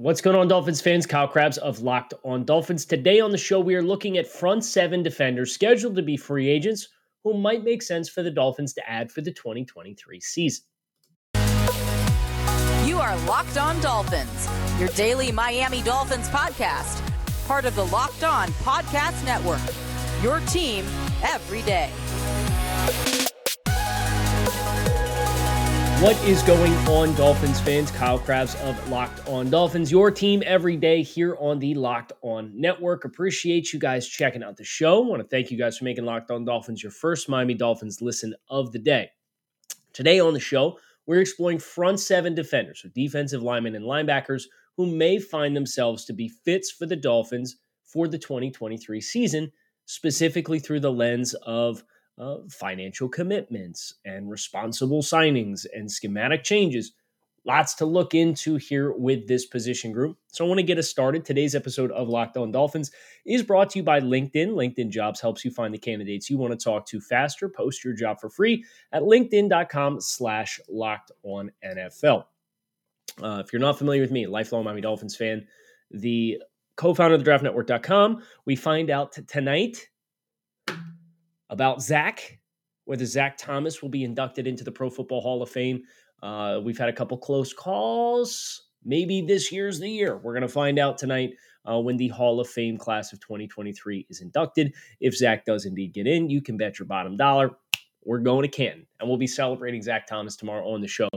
What's going on, Dolphins fans? Kyle Crabbs of Locked On Dolphins. Today on the show, we are looking at front seven defenders scheduled to be free agents who might make sense for the Dolphins to add for the 2023 season. You are Locked On Dolphins, your daily Miami Dolphins podcast, part of the Locked On Podcast Network. Your team every day. What is going on, Dolphins fans? Kyle Crabbs of Locked On Dolphins, your team every day here on the Locked On Network. Appreciate you guys checking out the show. Want to thank you guys for making Locked On Dolphins your first Miami Dolphins listen of the day. Today on the show, we're exploring front seven defenders, so defensive linemen and linebackers who may find themselves to be fits for the Dolphins for the 2023 season, specifically through the lens of financial commitments and responsible signings and schematic changes. Lots to look into here with this position group. So I want to get us started. Today's episode of Locked On Dolphins is brought to you by LinkedIn. LinkedIn Jobs helps you find the candidates you want to talk to faster. Post your job for free at linkedin.com slash locked on NFL. Uh, if you're not familiar with me, lifelong Miami Dolphins fan, the co-founder of the draftnetwork.com, we find out tonight about Zach, whether Zach Thomas will be inducted into the Pro Football Hall of Fame. Uh, we've had a couple close calls. Maybe this year's the year. We're going to find out tonight uh, when the Hall of Fame class of 2023 is inducted. If Zach does indeed get in, you can bet your bottom dollar. We're going to Canton, and we'll be celebrating Zach Thomas tomorrow on the show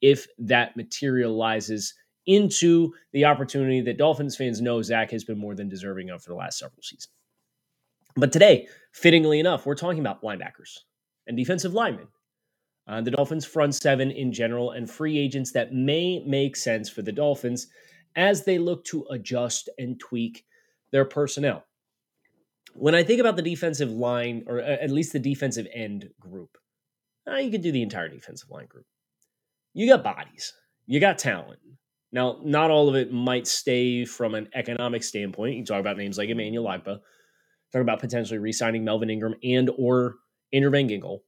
if that materializes into the opportunity that Dolphins fans know Zach has been more than deserving of for the last several seasons. But today, fittingly enough, we're talking about linebackers and defensive linemen. Uh, the Dolphins' front seven in general, and free agents that may make sense for the Dolphins as they look to adjust and tweak their personnel. When I think about the defensive line, or at least the defensive end group, uh, you could do the entire defensive line group. You got bodies, you got talent. Now, not all of it might stay from an economic standpoint. You talk about names like Emmanuel Ogbah, talking about potentially re-signing Melvin Ingram and or Andrew Van Ginkel.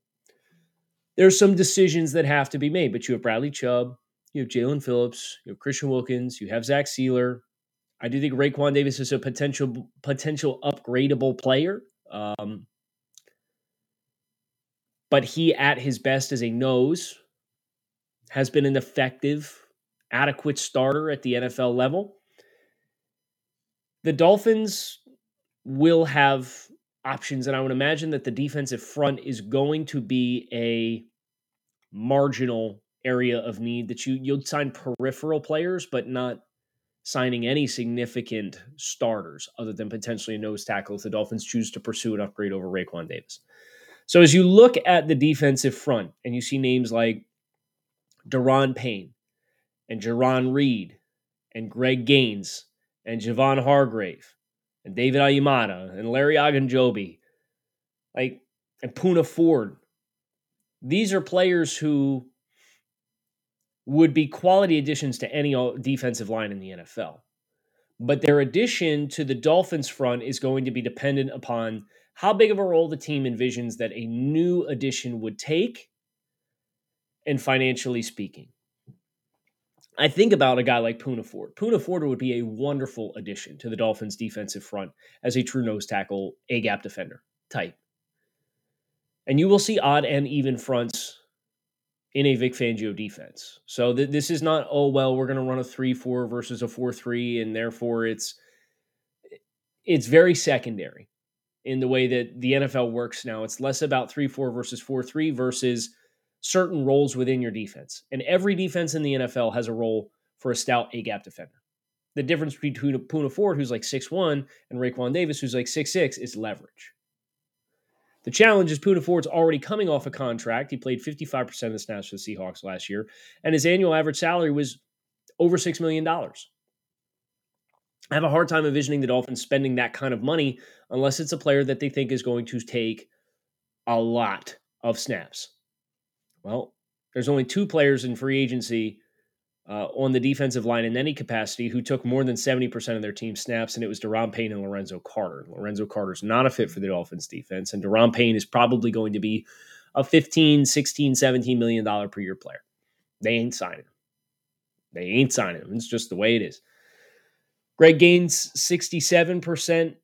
There's some decisions that have to be made, but you have Bradley Chubb, you have Jaelan Phillips, you have Christian Wilkins, you have Zach Sieler. I do think Raekwon Davis is a potential potential upgradable player. Um, but he, at his best as a nose, has been an effective, adequate starter at the NFL level. The Dolphins will have options. And I would imagine that the defensive front is going to be a marginal area of need that you you'll sign peripheral players, but not signing any significant starters other than potentially a nose tackle if the Dolphins choose to pursue an upgrade over Raekwon Davis. So as you look at the defensive front and you see names like Daron Payne and Jarran Reed and Greg Gaines and Javon Hargrave and David Onyemata and Larry Ogunjobi, like and Poona Ford. These are players who would be quality additions to any defensive line in the NFL. But their addition to the Dolphins front is going to be dependent upon how big of a role the team envisions that a new addition would take and financially speaking. I think about a guy like Poona Ford. Poona Ford would be a wonderful addition to the Dolphins' defensive front as a true nose tackle, A gap defender type. And you will see odd and even fronts in a Vic Fangio defense. So th- this is not, oh, well, we're going to run a 3 4 versus a 4 3, and therefore it's it's very secondary in the way that the NFL works now. It's less about 3 4 versus 4 3 versus certain roles within your defense. And every defense in the NFL has a role for a stout A gap defender. The difference between Poona Ford, who's like six one, and Raekwon Davis, who's like six six, is leverage. The challenge is Poona Ford's already coming off a contract. He played 55% of the snaps for the Seahawks last year, and his annual average salary was over $6 million. I have a hard time envisioning the Dolphins spending that kind of money unless it's a player that they think is going to take a lot of snaps. Well, there's only two players in free agency uh, on the defensive line in any capacity who took more than 70% of their team snaps, and it was Daron Payne and Lorenzo Carter. Lorenzo Carter's not a fit for the Dolphins defense, and Daron Payne is probably going to be a 15, 16, 17 million dollar per year player. They ain't signing him. They ain't signing him. It's just the way it is. Greg Gaines, 67%.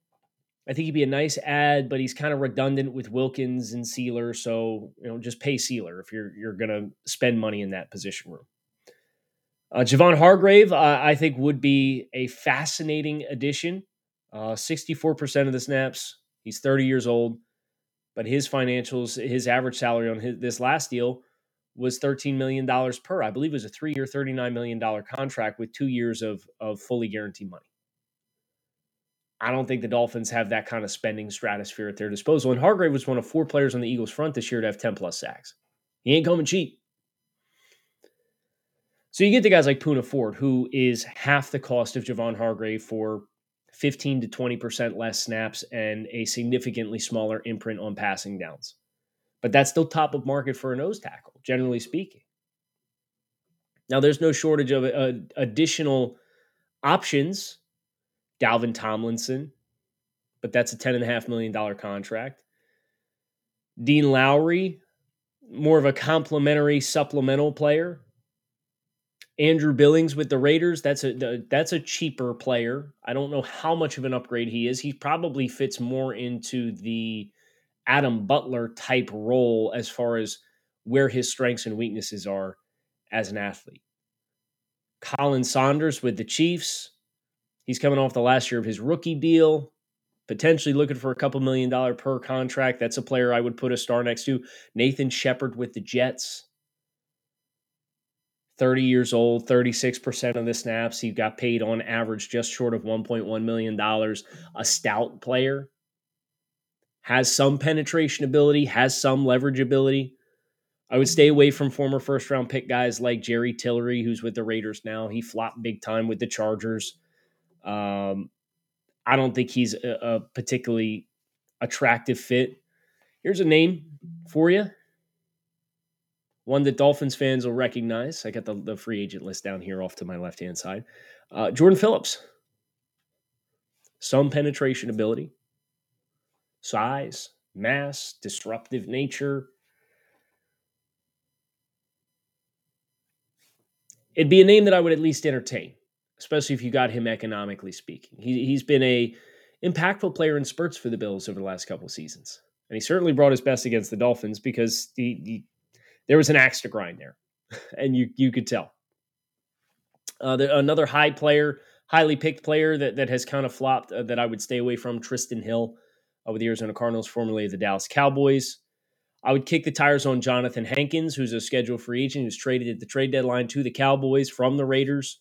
I think he'd be a nice ad, but he's kind of redundant with Wilkins and Sieler. So, you know, just pay Sieler if you're you're gonna spend money in that position room. Uh, Javon Hargrave, uh, I think, would be a fascinating addition. Uh, 64% of the snaps. He's 30 years old, but his financials, his average salary on his, this last deal was $13 million per. I believe it was a three year, $39 million contract with two years of, of fully guaranteed money. I don't think the Dolphins have that kind of spending stratosphere at their disposal. And Hargrave was one of four players on the Eagles front this year to have 10 plus sacks. He ain't coming cheap. So you get the guys like Poona Ford, who is half the cost of Javon Hargrave for 15 to 20% less snaps and a significantly smaller imprint on passing downs. But that's still top of market for a nose tackle, generally speaking. Now, there's no shortage of uh, additional options. Dalvin Tomlinson, but that's a $10.5 million contract. Dean Lowry, more of a complementary supplemental player Andrew Billings with the Raiders, that's a that's a cheaper player. I don't know how much of an upgrade he is. He probably fits more into the Adam Butler type role as far as where his strengths and weaknesses are as an athlete. Khalen Saunders with the Chiefs. He's coming off the last year of his rookie deal, potentially looking for a couple million dollar per contract. That's a player I would put a star next to. Nathan Shepherd with the Jets. 30 years old, 36% of the snaps. He got paid on average just short of $1.1 million. A stout player, has some penetration ability, has some leverage ability. I would stay away from former first round pick guys like Jerry Tillery, who's with the Raiders now. He flopped big time with the Chargers. Um, I don't think he's a, a particularly attractive fit. Here's a name for you one that Dolphins fans will recognize. I got the, the free agent list down here off to my left hand side. Uh, Jordan Phillips. Some penetration ability, size, mass, disruptive nature. It'd be a name that I would at least entertain, especially if you got him economically speaking. He, he's been a impactful player in spurts for the Bills over the last couple of seasons. And he certainly brought his best against the Dolphins because he, he there was an axe to grind there, and you you could tell. Uh, the, another high player, highly picked player that that has kind of flopped uh, that I would stay away from, Trysten Hill, uh, with the Arizona Cardinals, formerly the Dallas Cowboys. I would kick the tires on Jonathan Hankins, who's a scheduled free agent who's traded at the trade deadline to the Cowboys from the Raiders.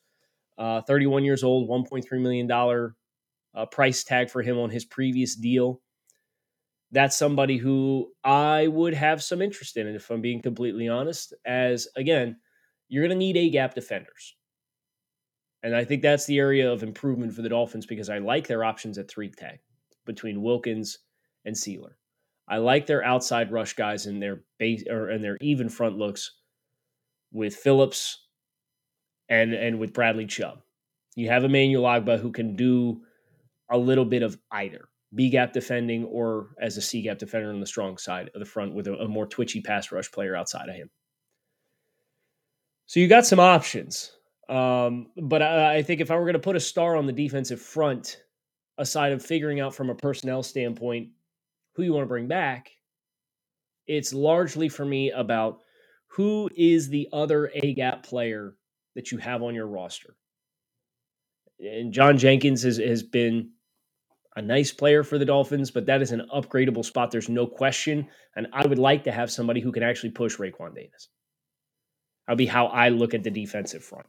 Uh, 31 years old, $1.3 million uh, price tag for him on his previous deal that's somebody who I would have some interest in. If I'm being completely honest, as again, you're going to need A gap defenders. And I think that's the area of improvement for the Dolphins because I like their options at three tech between Wilkins and Sieler. I like their outside rush guys and their base or and their even front looks with Phillips and and with Bradley Chubb. You have Emmanuel Ogbah who can do a little bit of either. B gap defending or as a C gap defender on the strong side of the front with a, a more twitchy pass rush player outside of him. So you got some options. Um, but I, I think if I were going to put a star on the defensive front, aside of figuring out from a personnel standpoint who you want to bring back, it's largely for me about who is the other A gap player that you have on your roster. And John Jenkins has, has been a nice player for the Dolphins, but that is an upgradable spot. There's no question. And I would like to have somebody who can actually push Raekwon Davis. That'll be how I look at the defensive front.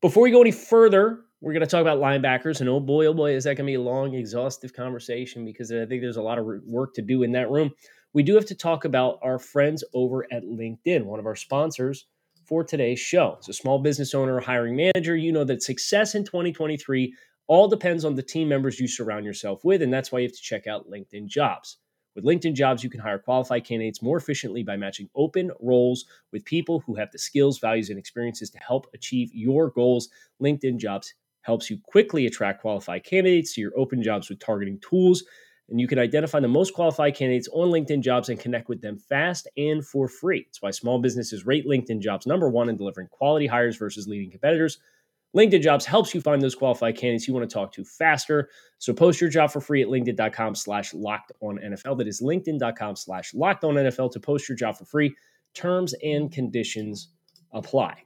Before we go any further, we're going to talk about linebackers. And oh boy, oh boy, is that going to be a long, exhaustive conversation because I think there's a lot of work to do in that room. We do have to talk about our friends over at LinkedIn, one of our sponsors for today's show. As a small business owner or hiring manager, you know that success in 2023 all depends on the team members you surround yourself with, and that's why you have to check out LinkedIn Jobs. With LinkedIn Jobs, you can hire qualified candidates more efficiently by matching open roles with people who have the skills, values, and experiences to help achieve your goals. LinkedIn Jobs helps you quickly attract qualified candidates to your open jobs with targeting tools. And you can identify the most qualified candidates on LinkedIn Jobs and connect with them fast and for free. It's why small businesses rate LinkedIn Jobs number one in delivering quality hires versus leading competitors. LinkedIn Jobs helps you find those qualified candidates you want to talk to faster. So post your job for free at LinkedIn.com slash locked on NFL. That is LinkedIn.com slash locked on NFL to post your job for free. Terms and conditions apply.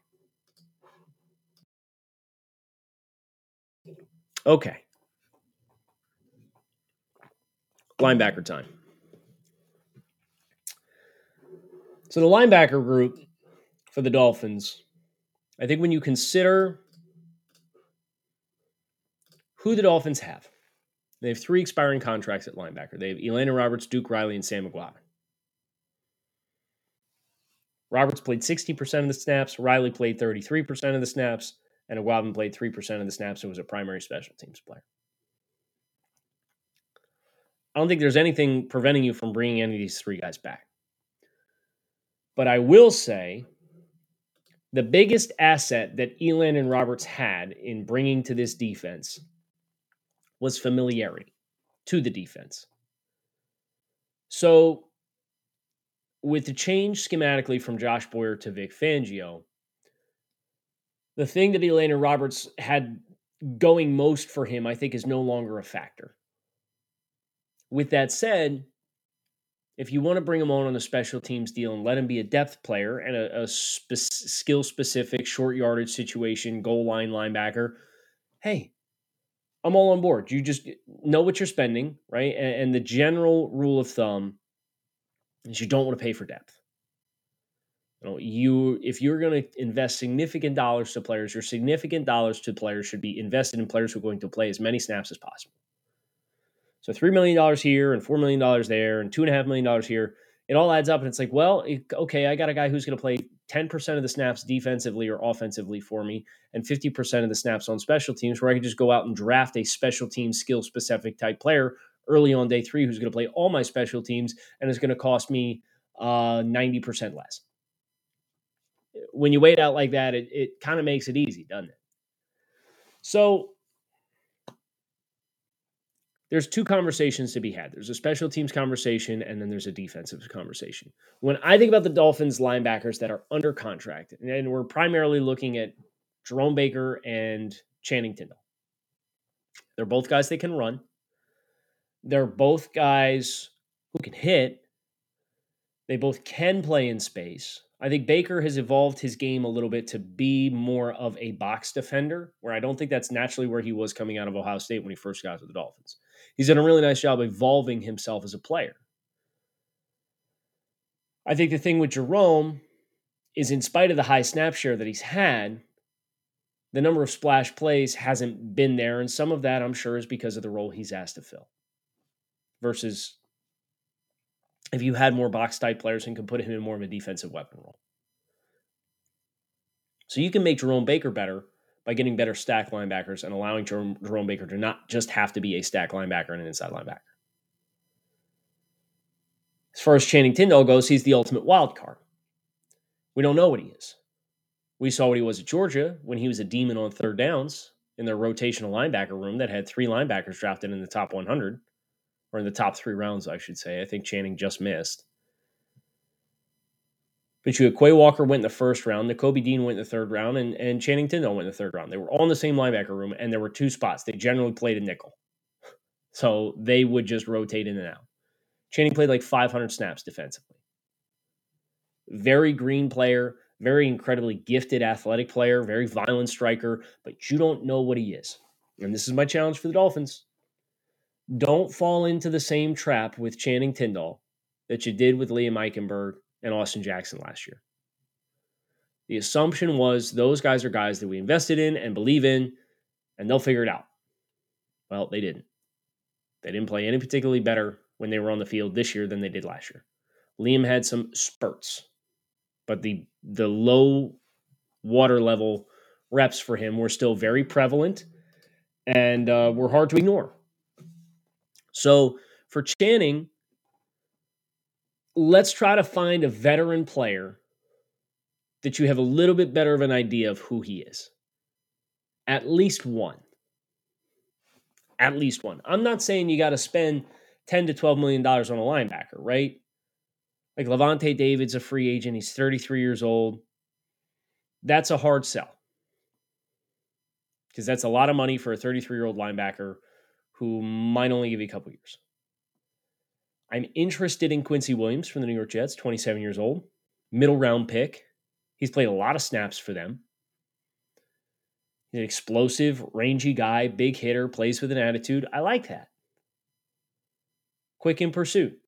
Okay. Linebacker time. So the linebacker group for the Dolphins, I think when you consider who the Dolphins have, they have three expiring contracts at linebacker. They have Elandon Roberts, Duke Riley, and Sam Eguavoen. Roberts played 60% of the snaps, Riley played 33% of the snaps, and Eguavoen played 3% of the snaps and was a primary special teams player. I don't think there's anything preventing you from bringing any of these three guys back. But I will say the biggest asset that Elandon Roberts had in bringing to this defense was familiarity to the defense. So, with the change schematically from Josh Boyer to Vic Fangio, the thing that Elandon Roberts had going most for him, I think, is no longer a factor. With that said, if you want to bring him on on a special teams deal and let him be a depth player and a, a spe- skill specific short yardage situation, goal line linebacker, hey, I'm all on board. You just know what you're spending, right? And, and the general rule of thumb is you don't want to pay for depth. You know, you if you're going to invest significant dollars to players, your significant dollars to players should be invested in players who are going to play as many snaps as possible. So $3 million here and $4 million there and $2.5 million here. It all adds up. And it's like, well, okay, I got a guy who's going to play 10% of the snaps defensively or offensively for me and 50% of the snaps on special teams where I could just go out and draft a special team skill specific type player early on day three who's going to play all my special teams and is going to cost me uh, 90% less. When you wait out like that, it, it kind of makes it easy, doesn't it? So there's two conversations to be had. There's a special teams conversation, and then there's a defensive conversation. When I think about the Dolphins linebackers that are under contract, and we're primarily looking at Jerome Baker and Channing Tindall. They're both guys that can run. They're both guys who can hit. They both can play in space. I think Baker has evolved his game a little bit to be more of a box defender, where I don't think that's naturally where he was coming out of Ohio State when he first got to the Dolphins he's done a really nice job evolving himself as a player. I think the thing with Jerome is, in spite of the high snap share that he's had, the number of splash plays hasn't been there. And some of that, I'm sure, is because of the role he's asked to fill. Versus if you had more box type players and could put him in more of a defensive weapon role. So you can make Jerome Baker better by getting better stack linebackers and allowing Jerome, Jerome Baker to not just have to be a stack linebacker and an inside linebacker. As far as Channing Tindall goes, he's the ultimate wild card. We don't know what he is. We saw what he was at Georgia when he was a demon on third downs in their rotational linebacker room that had three linebackers drafted in the top 100, or in the top three rounds, I should say. I think Channing just missed. But you had Quay Walker went in the first round, Nakobe Dean went in the third round, and, and Channing Tindall went in the third round. They were all in the same linebacker room, and there were two spots. They generally played a nickel. So they would just rotate in and out. Channing played like 500 snaps defensively. Very green player, very incredibly gifted athletic player, very violent striker, but you don't know what he is. And this is my challenge for the Dolphins. Don't fall into the same trap with Channing Tindall that you did with Liam Eichenberg and Austin Jackson last year. The assumption was those guys are guys that we invested in and believe in, and they'll figure it out. Well, they didn't. They didn't play any particularly better when they were on the field this year than they did last year. Liam had some spurts, but the the low water level reps for him were still very prevalent and uh, were hard to ignore. So for Channing, let's try to find a veteran player that you have a little bit better of an idea of who he is. At least one. At least one. I'm not saying you got to spend 10 to 12 million dollars on a linebacker, right? Like Lavonte David's a free agent, he's 33 years old. That's a hard sell. because that's a lot of money for a 33 year old linebacker who might only give you a couple years. I'm interested in Quincy Williams from the New York Jets, 27 years old, middle round pick. He's played a lot of snaps for them. He's an explosive, rangy guy, big hitter, plays with an attitude. I like that. Quick in pursuit.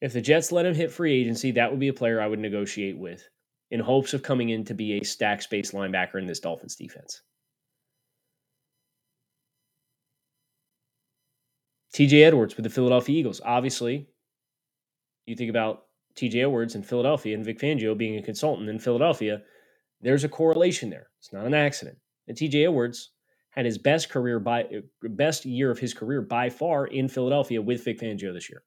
If the Jets let him hit free agency, that would be a player I would negotiate with in hopes of coming in to be a stack space linebacker in this Dolphins defense. TJ Edwards with the Philadelphia Eagles. Obviously, you think about TJ Edwards in Philadelphia and Vic Fangio being a consultant in Philadelphia, there's a correlation there. It's not an accident. And TJ Edwards had his best career by best year of his career by far in Philadelphia with Vic Fangio this year.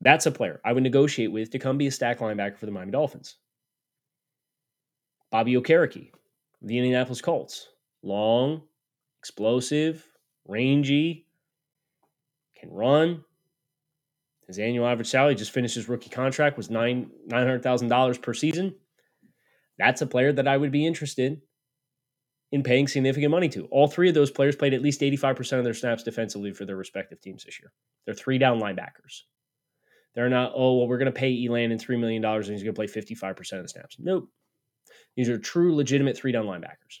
That's a player I would negotiate with to come be a stack linebacker for the Miami Dolphins. Bobby Okereke, the Indianapolis Colts. Long, explosive, rangy, can run. His annual average salary just finished his rookie contract was nine nine hundred thousand dollars per season. That's a player that I would be interested in paying significant money to. All three of those players played at least eighty five percent of their snaps defensively for their respective teams this year. They're three down linebackers. They're not, oh, well, we're going to pay Elandon $3 million and he's going to play 55% of the snaps. Nope. These are true, legitimate three down linebackers.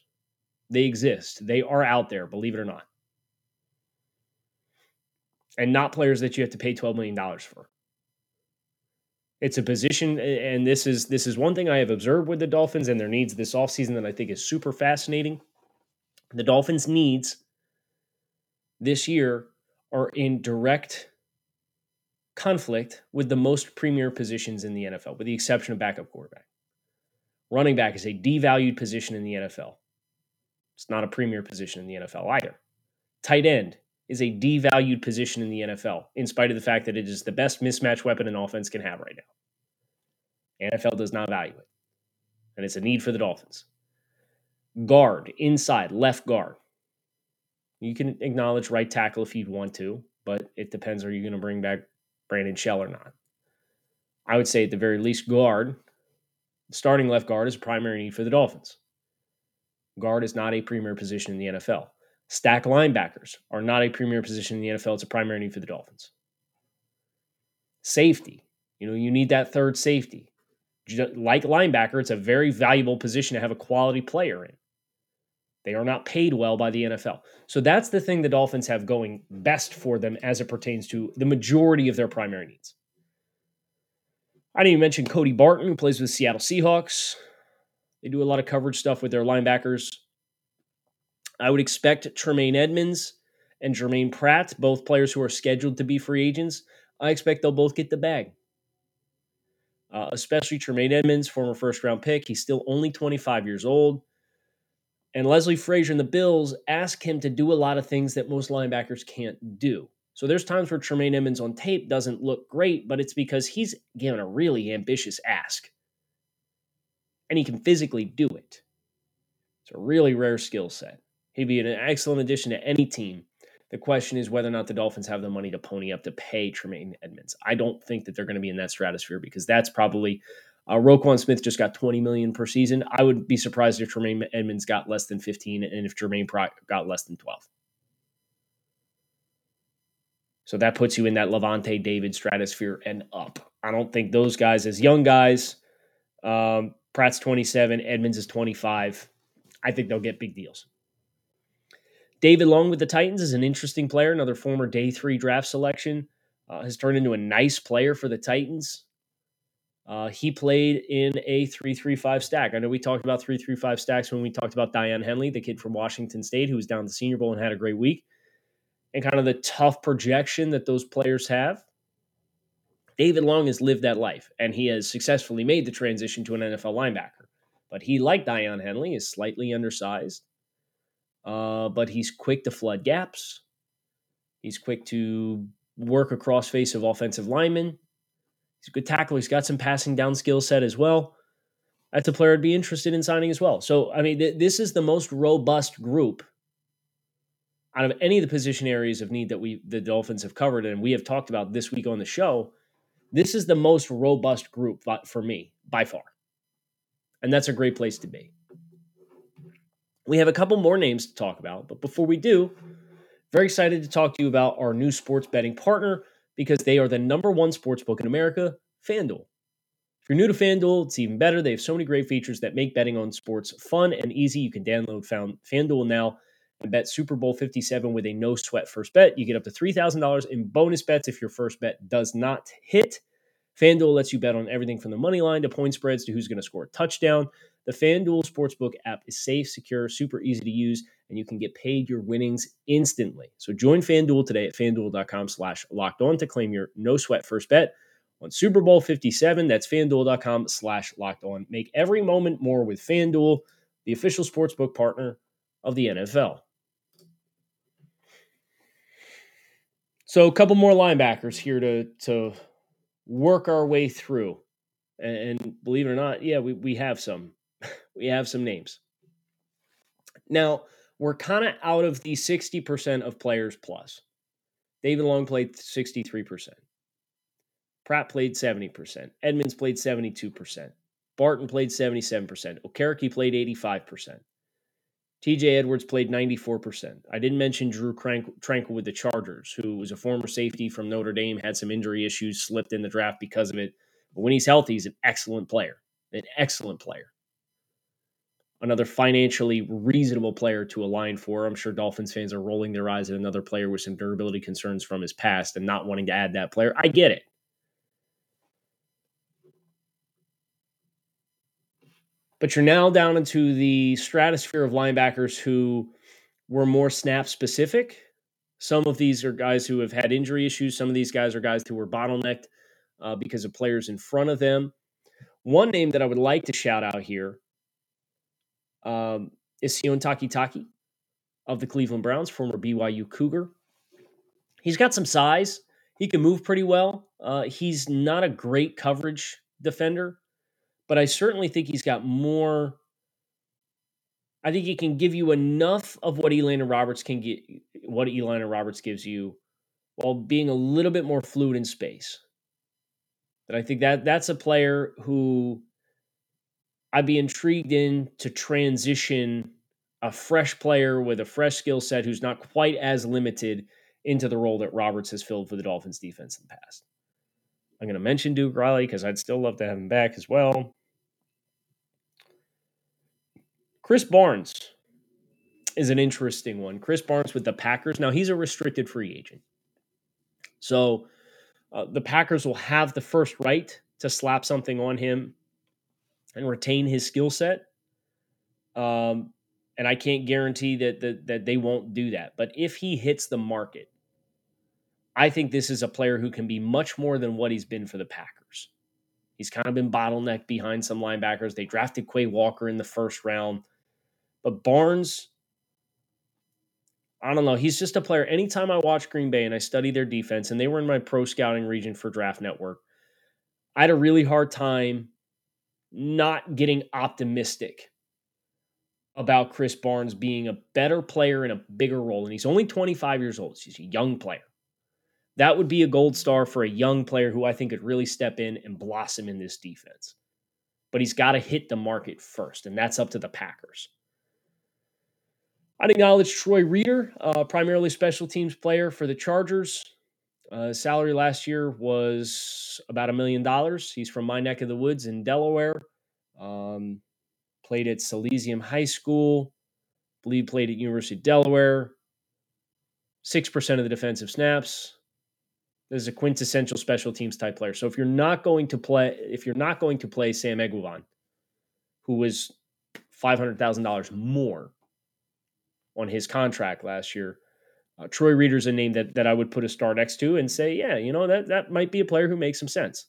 They exist. They are out there, believe it or not. And not players that you have to pay $12 million for. It's a position, and this is this is one thing I have observed with the Dolphins and their needs this offseason that I think is super fascinating. The Dolphins' needs this year are in direct conflict with the most premier positions in the NFL, with the exception of backup quarterback. Running back is a devalued position in the NFL. It's not a premier position in the NFL either. Tight end is a devalued position in the NFL, in spite of the fact that it is the best mismatch weapon an offense can have right now. NFL does not value it. And it's a need for the Dolphins. Guard, inside, left guard. You can acknowledge right tackle if you'd want to, but it depends. Are you going to bring back Brandon Shell or not. I would say at the very least, guard, starting left guard is a primary need for the Dolphins. Guard is not a premier position in the NFL. Stack linebackers are not a premier position in the NFL. It's a primary need for the Dolphins. Safety, you know, you need that third safety. Like linebacker, it's a very valuable position to have a quality player in. They are not paid well by the NFL. So that's the thing the Dolphins have going best for them as it pertains to the majority of their primary needs. I didn't even mention Cody Barton, who plays with the Seattle Seahawks. They do a lot of coverage stuff with their linebackers. I would expect Tremaine Edmunds and Germaine Pratt, both players who are scheduled to be free agents, I expect they'll both get the bag. Uh, especially Tremaine Edmunds, former first round pick. He's still only 25 years old. And Leslie Frazier and the Bills ask him to do a lot of things that most linebackers can't do. So there's times where Tremaine Edmunds on tape doesn't look great, but it's because he's given a really ambitious ask. And he can physically do it. It's a really rare skill set. He'd be an excellent addition to any team. The question is whether or not the Dolphins have the money to pony up to pay Tremaine Edmunds. I don't think that they're going to be in that stratosphere because that's probably uh, Roquan Smith just got 20 million per season. I would be surprised if Tremaine Edmunds got less than 15 and if Germaine Pratt got less than 12. So that puts you in that Lavonte David stratosphere and up. I don't think those guys, as young guys, um, Pratt's 27, Edmunds is 25. I think they'll get big deals. David Long with the Titans is an interesting player, another former day three draft selection. Uh, has turned into a nice player for the Titans. Uh, he played in a 3-3-5 stack. I know we talked about 3-3-5 stacks when we talked about Daiyan Henley, the kid from Washington State who was down the Senior Bowl and had a great week, and kind of the tough projection that those players have. David Long has lived that life, and he has successfully made the transition to an NFL linebacker. But he, like Daiyan Henley, is slightly undersized, uh, but he's quick to flood gaps. He's quick to work across face of offensive linemen. He's a good tackle. He's got some passing down skill set as well. That's a player I'd be interested in signing as well. So, I mean, th- this is the most robust group out of any of the position areas of need that we the Dolphins have covered and we have talked about this week on the show. This is the most robust group for me by far. And that's a great place to be. We have a couple more names to talk about, but before we do, very excited to talk to you about our new sports betting partner because they are the number one sports book in America, FanDuel. If you're new to FanDuel, it's even better. They have so many great features that make betting on sports fun and easy. You can download FanDuel now and bet Super Bowl 57 with a no sweat first bet. You get up to $3,000 in bonus bets if your first bet does not hit. FanDuel lets you bet on everything from the money line to point spreads to who's going to score a touchdown. The FanDuel Sportsbook app is safe, secure, super easy to use, and you can get paid your winnings instantly. So join FanDuel today at fanduel.com slash locked on to claim your no sweat first bet on Super Bowl 57. That's fanduel.com slash locked on. Make every moment more with FanDuel, the official sportsbook partner of the NFL. So a couple more linebackers here to to work our way through. And, believe it or not, yeah, we, we have some we have some names. Now, we're kind of out of the 60% of players plus. David Long played 63%. Pratt played 70%. Edmunds played 72%. Barton played 77%. Okereke played 85%. TJ Edwards played 94%. I didn't mention Drue Tranquill with the Chargers, who was a former safety from Notre Dame, had some injury issues, slipped in the draft because of it. But when he's healthy, he's an excellent player. An excellent player another financially reasonable player to align for. I'm sure Dolphins fans are rolling their eyes at another player with some durability concerns from his past and not wanting to add that player. I get it. But you're now down into the stratosphere of linebackers who were more snap specific. Some of these are guys who have had injury issues. Some of these guys are guys who were bottlenecked uh, because of players in front of them. One name that I would like to shout out here um, is Sione Takitaki of the Cleveland Browns, former BYU Cougar. He's got some size. He can move pretty well. Uh, he's not a great coverage defender, but I certainly think he's got more. I think he can give you enough of what Elandon Roberts can get, what Elandon Roberts gives you, while being a little bit more fluid in space. But I think that that's a player who I'd be intrigued in to transition a fresh player with a fresh skill set who's not quite as limited into the role that Roberts has filled for the Dolphins defense in the past. I'm going to mention Duke Riley because I'd still love to have him back as well. Krys Barnes is an interesting one. Krys Barnes with the Packers. Now, he's a restricted free agent. So uh, the Packers will have the first right to slap something on him and retain his skill set. Um, and I can't guarantee that, that that they won't do that. But if he hits the market, I think this is a player who can be much more than what he's been for the Packers. He's kind of been bottlenecked behind some linebackers. They drafted Quay Walker in the first round. But Barnes, I don't know. He's just a player. Anytime I watch Green Bay and I study their defense, and they were in my pro scouting region for Draft Network, I had a really hard time not getting optimistic about Krys Barnes being a better player in a bigger role. And he's only 25 years old. he's a young player. That would be a gold star for a young player who I think could really step in and blossom in this defense. But he's got to hit the market first, and that's up to the Packers. I'd acknowledge Troy Reeder, uh, primarily special teams player for the Chargers. Uh, salary last year was about a million dollars. He's from my neck of the woods in Delaware. Um, played at Salesian High School. Believe played at University of Delaware. Six percent of the defensive snaps. This is a quintessential special teams type player. So if you're not going to play, if you're not going to play Sam Eguavoen, who was five hundred thousand dollars more on his contract last year, uh, Troy Reeder's a name that that I would put a star next to and say, yeah, you know that that might be a player who makes some sense.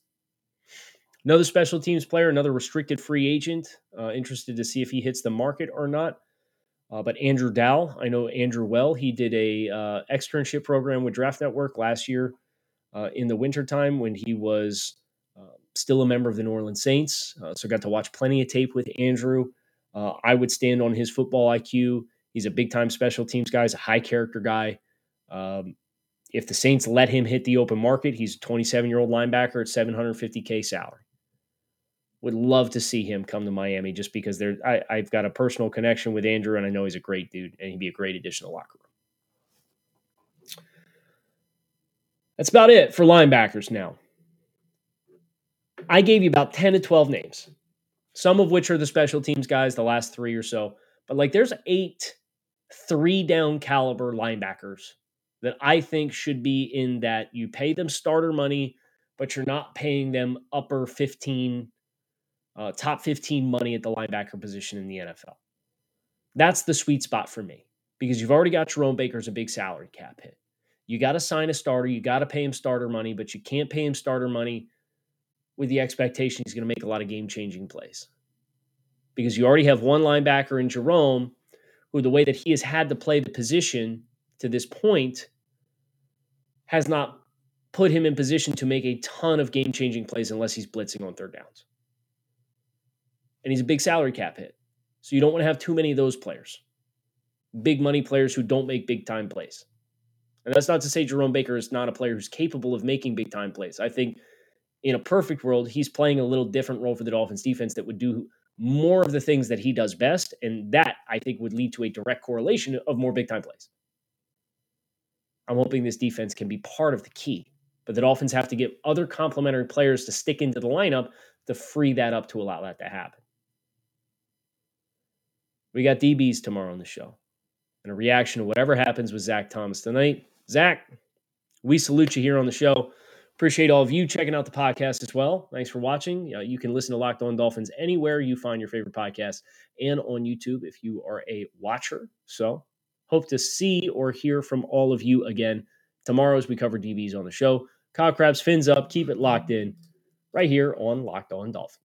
Another special teams player, another restricted free agent. Uh, interested to see if he hits the market or not. Uh, but Andrew Dow, I know Andrew well. He did a uh, externship program with Draft Network last year uh, in the wintertime when he was uh, still a member of the New Orleans Saints. So got to watch plenty of tape with Andrew. I would stand on his football IQ He's a big time special teams guy. He's a high character guy. Um, if the Saints let him hit the open market, he's a 27 year old linebacker at 750K salary. Would love to see him come to Miami just because there I, I've got a personal connection with Andrew and I know he's a great dude and he'd be a great addition to the locker room. That's about it for linebackers now. I gave you about 10 to 12 names, some of which are the special teams guys, the last three or so. But like there's eight three down caliber linebackers that I think should be in that you pay them starter money, but you're not paying them upper 15, uh, top 15 money at the linebacker position in the NFL. That's the sweet spot for me because you've already got Jerome Baker's a big salary cap hit. You got to sign a starter, you got to pay him starter money, but you can't pay him starter money with the expectation he's going to make a lot of game changing plays. Because you already have one linebacker in Jerome who, the way that he has had to play the position to this point, has not put him in position to make a ton of game changing plays unless he's blitzing on third downs. And he's a big salary cap hit. So you don't want to have too many of those players, big money players who don't make big time plays. And that's not to say Jerome Baker is not a player who's capable of making big time plays. I think in a perfect world, he's playing a little different role for the Dolphins defense that would do more of the things that he does best. And that, I think, would lead to a direct correlation of more big time plays. I'm hoping this defense can be part of the key, but the Dolphins have to get other complementary players to stick into the lineup to free that up to allow that to happen. We got DBs tomorrow on the show and a reaction to whatever happens with Zach Thomas tonight. Zach, we salute you here on the show. Appreciate all of you checking out the podcast as well. Thanks for watching. Uh, you can listen to Locked On Dolphins anywhere you find your favorite podcast and on YouTube if you are a watcher. So, hope to see or hear from all of you again tomorrow as we cover DBs on the show. Kyle Crabbs fins up. Keep it locked in right here on Locked On Dolphins.